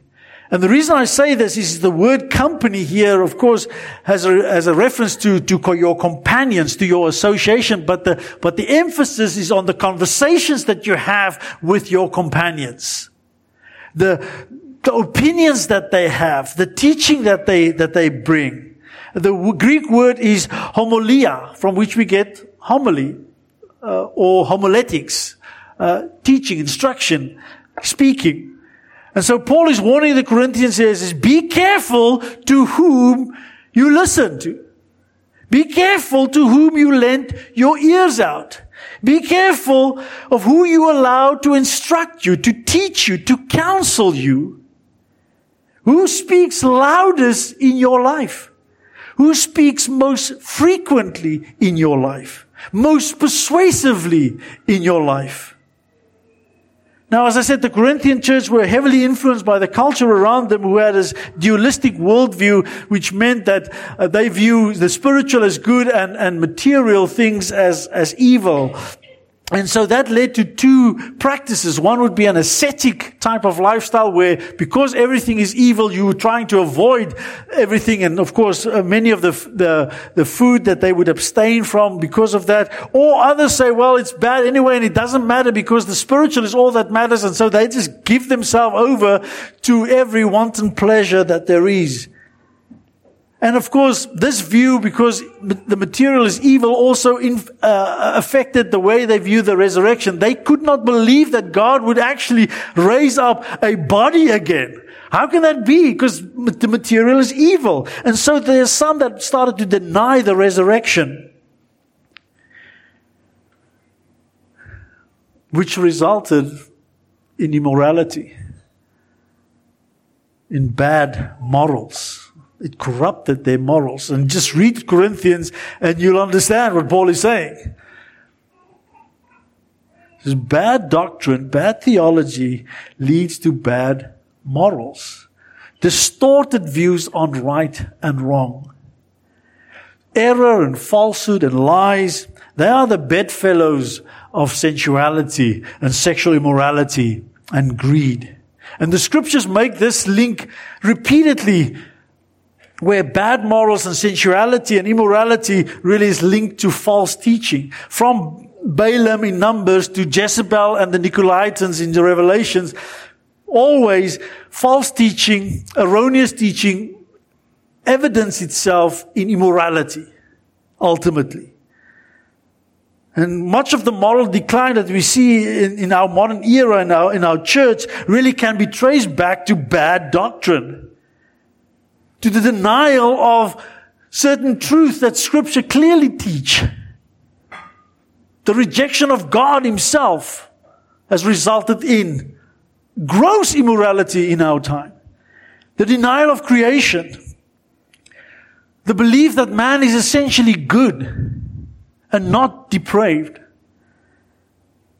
And the reason I say this is the word company here, of course, has a, has a reference to, to your companions, to your association, but the, but the emphasis is on the conversations that you have with your companions. The, the opinions that they have, the teaching that they, that they bring. The Greek word is homilia, from which we get homily, uh, or homiletics, uh, teaching, instruction, speaking. And so Paul is warning the Corinthians here, says, be careful to whom you listen to. Be careful to whom you lend your ears out. Be careful of who you allow to instruct you, to teach you, to counsel you. Who speaks loudest in your life? Who speaks most frequently in your life? Most persuasively in your life? Now, as I said, the Corinthian church were heavily influenced by the culture around them who had this dualistic worldview, which meant that uh, they view the spiritual as good and, and material things as, as evil. And so that led to two practices. One would be an ascetic type of lifestyle where because everything is evil, you were trying to avoid everything. And of course, uh, many of the, the, the food that they would abstain from because of that. Or others say, well, it's bad anyway and it doesn't matter because the spiritual is all that matters. And so they just give themselves over to every wanton pleasure that there is. And of course, this view, because the material is evil, also in, uh, affected the way they view the resurrection. They could not believe that God would actually raise up a body again. How can that be? Because the material is evil. And so there's some that started to deny the resurrection. Which resulted in immorality, in bad morals. It corrupted their morals. And just read Corinthians and you'll understand what Paul is saying. This bad doctrine, bad theology leads to bad morals. Distorted views on right and wrong. Error and falsehood and lies, they are the bedfellows of sensuality and sexual immorality and greed. And the scriptures make this link repeatedly where bad morals and sensuality and immorality really is linked to false teaching. From Balaam in Numbers to Jezebel and the Nicolaitans in the Revelations, always false teaching, erroneous teaching evidence itself in immorality, ultimately. And much of the moral decline that we see in, in our modern era in our, in our church really can be traced back to bad doctrine to the denial of certain truths that scripture clearly teach. The rejection of God himself has resulted in gross immorality in our time. The denial of creation. The belief that man is essentially good and not depraved.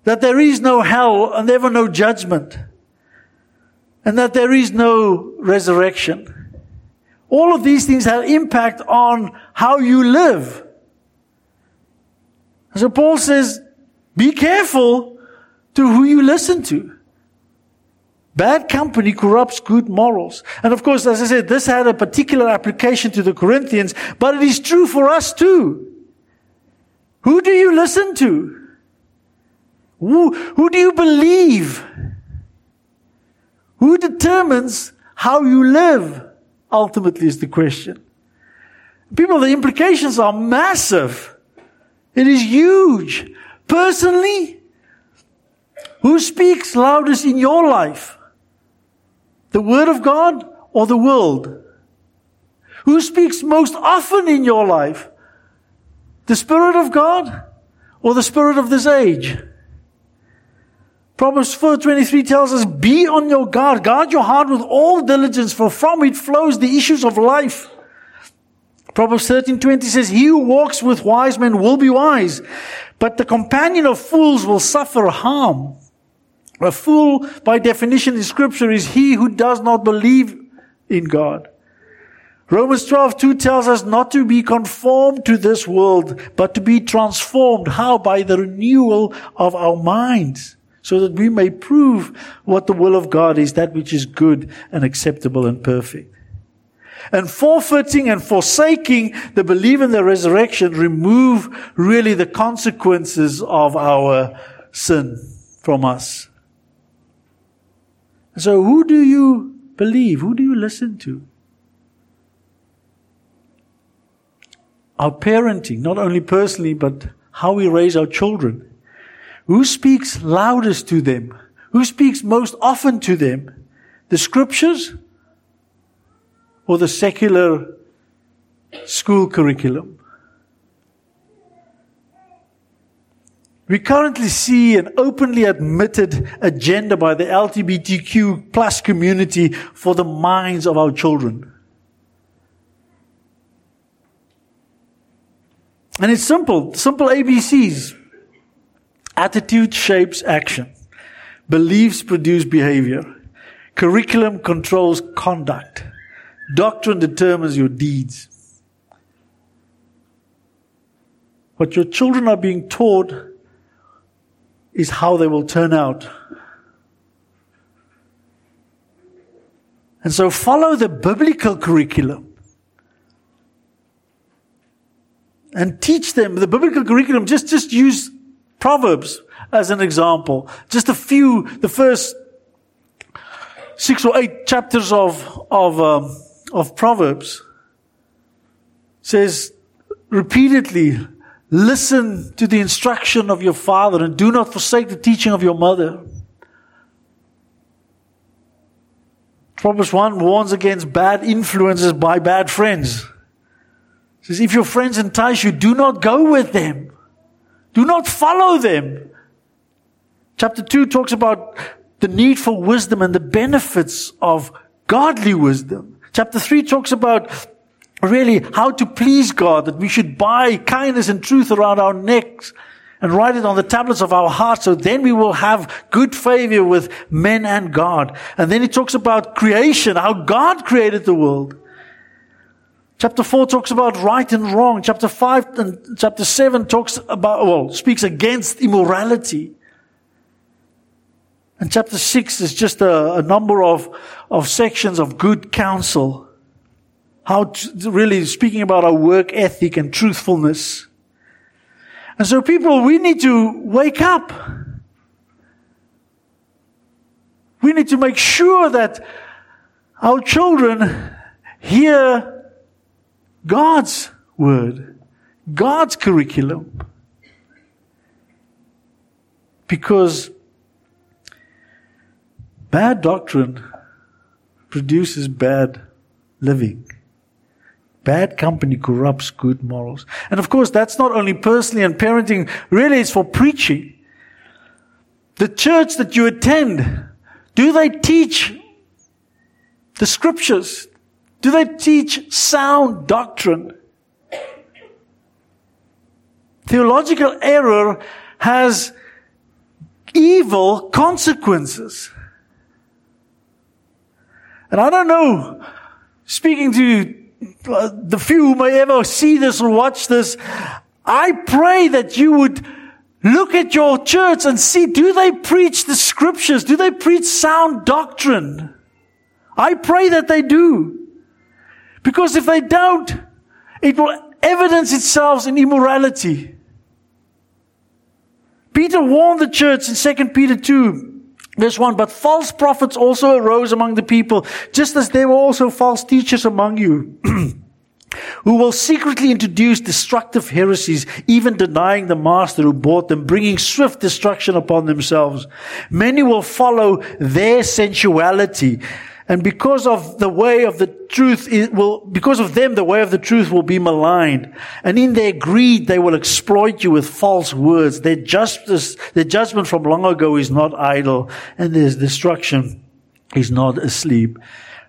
That there is no hell and ever no judgment. And that there is no resurrection. All of these things have impact on how you live. So Paul says, be careful to who you listen to. Bad company corrupts good morals. And of course, as I said, this had a particular application to the Corinthians, but it is true for us too. Who do you listen to? Who, who do you believe? Who determines how you live? Ultimately is the question. People, the implications are massive. It is huge. Personally, who speaks loudest in your life? The Word of God or the world? Who speaks most often in your life? The Spirit of God or the Spirit of this age? Proverbs 4.23 tells us, be on your guard. Guard your heart with all diligence, for from it flows the issues of life. Proverbs 13.20 says, he who walks with wise men will be wise, but the companion of fools will suffer harm. A fool, by definition in scripture, is he who does not believe in God. Romans 12, 2 tells us not to be conformed to this world, but to be transformed. How? By the renewal of our minds so that we may prove what the will of God is, that which is good and acceptable and perfect. And forfeiting and forsaking the belief in the resurrection remove really the consequences of our sin from us. So who do you believe? Who do you listen to? Our parenting, not only personally, but how we raise our children. Who speaks loudest to them? Who speaks most often to them? The scriptures or the secular school curriculum? We currently see an openly admitted agenda by the LGBTQ plus community for the minds of our children. And it's simple, simple ABCs. Attitude shapes action. Beliefs produce behavior. Curriculum controls conduct. Doctrine determines your deeds. What your children are being taught is how they will turn out. And so follow the biblical curriculum. And teach them the biblical curriculum. Just, just use Proverbs, as an example. Just a few, the first six or eight chapters of, of, um, of Proverbs says repeatedly, listen to the instruction of your father and do not forsake the teaching of your mother. Proverbs 1 warns against bad influences by bad friends. It says, if your friends entice you, do not go with them. Do not follow them. Chapter 2 talks about the need for wisdom and the benefits of godly wisdom. Chapter 3 talks about really how to please God, that we should buy kindness and truth around our necks and write it on the tablets of our hearts so then we will have good favor with men and God. And then he talks about creation, how God created the world. Chapter 4 talks about right and wrong. Chapter 5 and chapter 7 talks about, well, speaks against immorality. And chapter 6 is just a, a number of, of sections of good counsel. How to, really speaking about our work ethic and truthfulness. And so people, we need to wake up. We need to make sure that our children hear God's word, God's curriculum. Because bad doctrine produces bad living. Bad company corrupts good morals. And of course, that's not only personally and parenting, really it's for preaching. The church that you attend, do they teach the scriptures? Do they teach sound doctrine? Theological error has evil consequences. And I don't know, speaking to uh, the few who may ever see this or watch this, I pray that you would look at your church and see, do they preach the scriptures? Do they preach sound doctrine? I pray that they do. Because if they don't, it will evidence itself in immorality. Peter warned the church in 2 Peter 2, verse 1, but false prophets also arose among the people, just as there were also false teachers among you. who will secretly introduce destructive heresies, even denying the master who bought them, bringing swift destruction upon themselves. Many will follow their sensuality And because of the way of the truth, will, because of them, the way of the truth will be maligned. And in their greed, they will exploit you with false words. Their justice, their judgment from long ago is not idle, and their destruction is not asleep.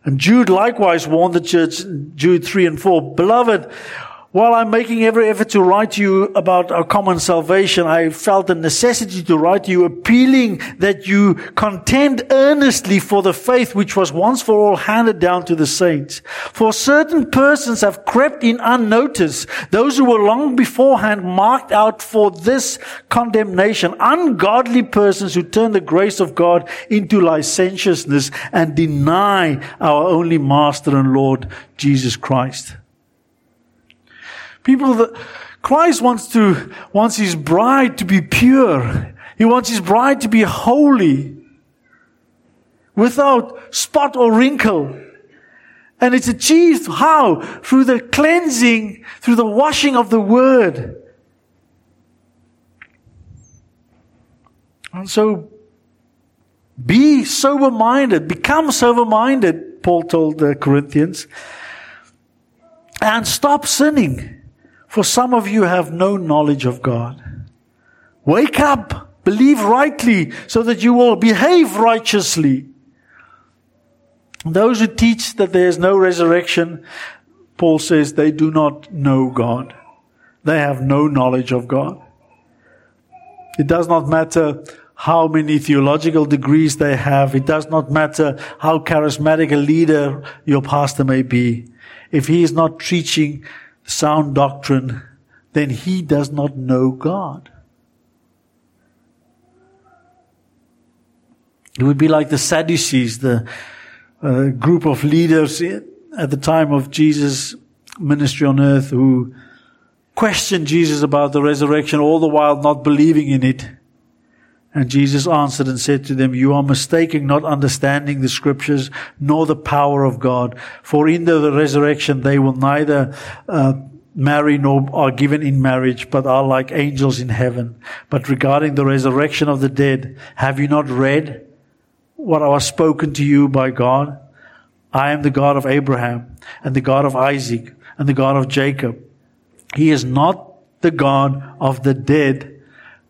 And Jude likewise warned the church, Jude 3 and 4, Beloved, while I'm making every effort to write to you about our common salvation, I felt the necessity to write to you appealing that you contend earnestly for the faith which was once for all handed down to the saints. For certain persons have crept in unnoticed, those who were long beforehand marked out for this condemnation, ungodly persons who turn the grace of God into licentiousness and deny our only Master and Lord, Jesus Christ. People that Christ wants to, wants his bride to be pure. He wants his bride to be holy. Without spot or wrinkle. And it's achieved how? Through the cleansing, through the washing of the word. And so, be sober minded, become sober minded, Paul told the Corinthians, and stop sinning. For some of you have no knowledge of God. Wake up, believe rightly, so that you will behave righteously. Those who teach that there is no resurrection, Paul says they do not know God. They have no knowledge of God. It does not matter how many theological degrees they have. It does not matter how charismatic a leader your pastor may be. If he is not teaching sound doctrine, then he does not know God. It would be like the Sadducees, the uh, group of leaders at the time of Jesus' ministry on earth who questioned Jesus about the resurrection, all the while not believing in it. And Jesus answered and said to them, You are mistaken, not understanding the scriptures nor the power of God. For in the resurrection they will neither uh, marry nor are given in marriage, but are like angels in heaven. But regarding the resurrection of the dead, have you not read what was spoken to you by God? I am the God of Abraham and the God of Isaac and the God of Jacob. He is not the God of the dead,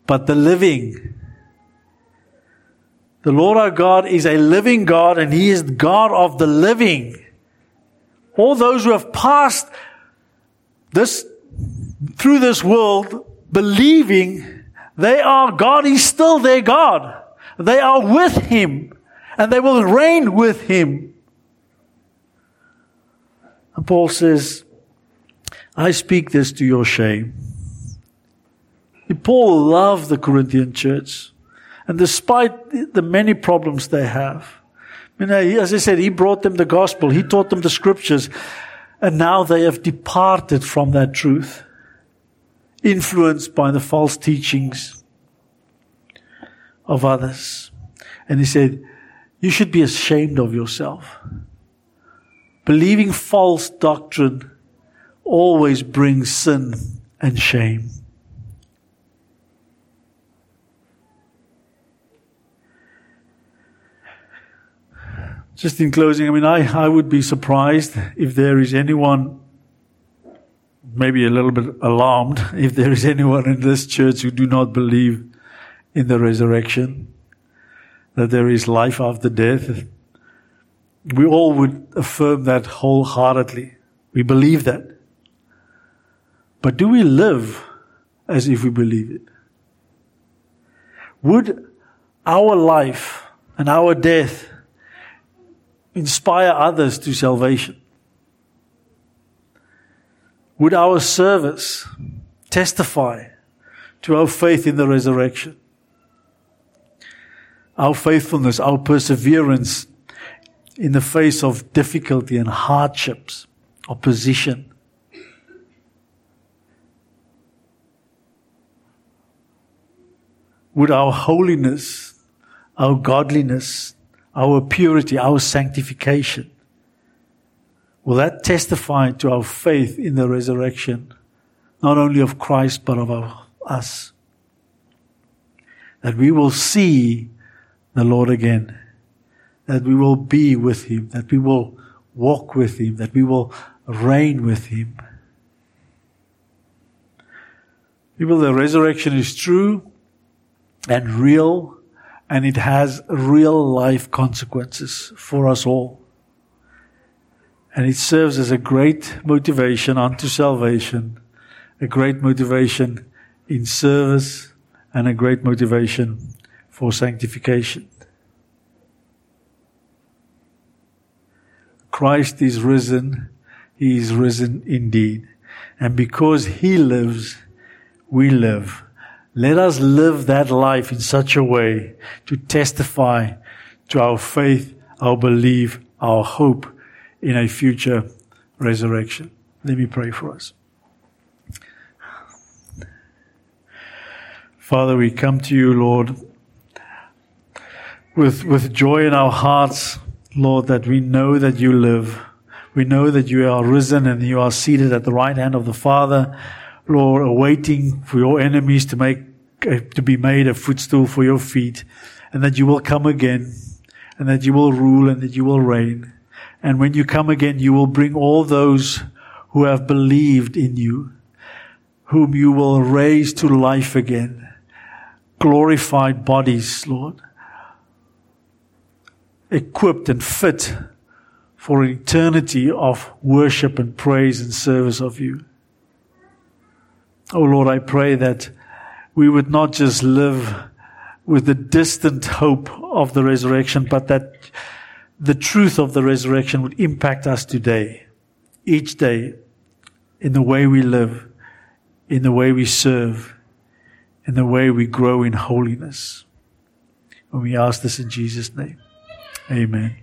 but the living. The Lord our God is a living God and He is God of the living. All those who have passed this, through this world, believing they are, God He's still their God. They are with Him and they will reign with Him. And Paul says, I speak this to your shame. Paul loved the Corinthian church. And despite the many problems they have, you know, as I said, he brought them the gospel. He taught them the scriptures. And now they have departed from that truth, influenced by the false teachings of others. And he said, you should be ashamed of yourself. Believing false doctrine always brings sin and shame. Just in closing, I mean, I, I would be surprised if there is anyone, maybe a little bit alarmed, if there is anyone in this church who do not believe in the resurrection, that there is life after death. We all would affirm that wholeheartedly. We believe that. But do we live as if we believe it? Would our life and our death inspire others to salvation? Would our service testify to our faith in the resurrection? Our faithfulness, our perseverance in the face of difficulty and hardships, opposition. Would our holiness, our godliness, our purity, our sanctification. Will that testify to our faith in the resurrection, not only of Christ, but of our, us? That we will see the Lord again, that we will be with him, that we will walk with him, that we will reign with him. People, the resurrection is true and real, and it has real life consequences for us all. And it serves as a great motivation unto salvation, a great motivation in service, and a great motivation for sanctification. Christ is risen. He is risen indeed. And because He lives, we live. Let us live that life in such a way to testify to our faith, our belief, our hope in a future resurrection. Let me pray for us. Father, we come to you, Lord, with, with joy in our hearts, Lord, that we know that you live. We know that you are risen and you are seated at the right hand of the Father, Lord, awaiting for your enemies to make, uh, to be made a footstool for your feet, and that you will come again, and that you will rule and that you will reign. And when you come again, you will bring all those who have believed in you, whom you will raise to life again. Glorified bodies, Lord. Equipped and fit for an eternity of worship and praise and service of you. Oh Lord, I pray that we would not just live with the distant hope of the resurrection, but that the truth of the resurrection would impact us today, each day, in the way we live, in the way we serve, in the way we grow in holiness. And we ask this in Jesus' name. Amen.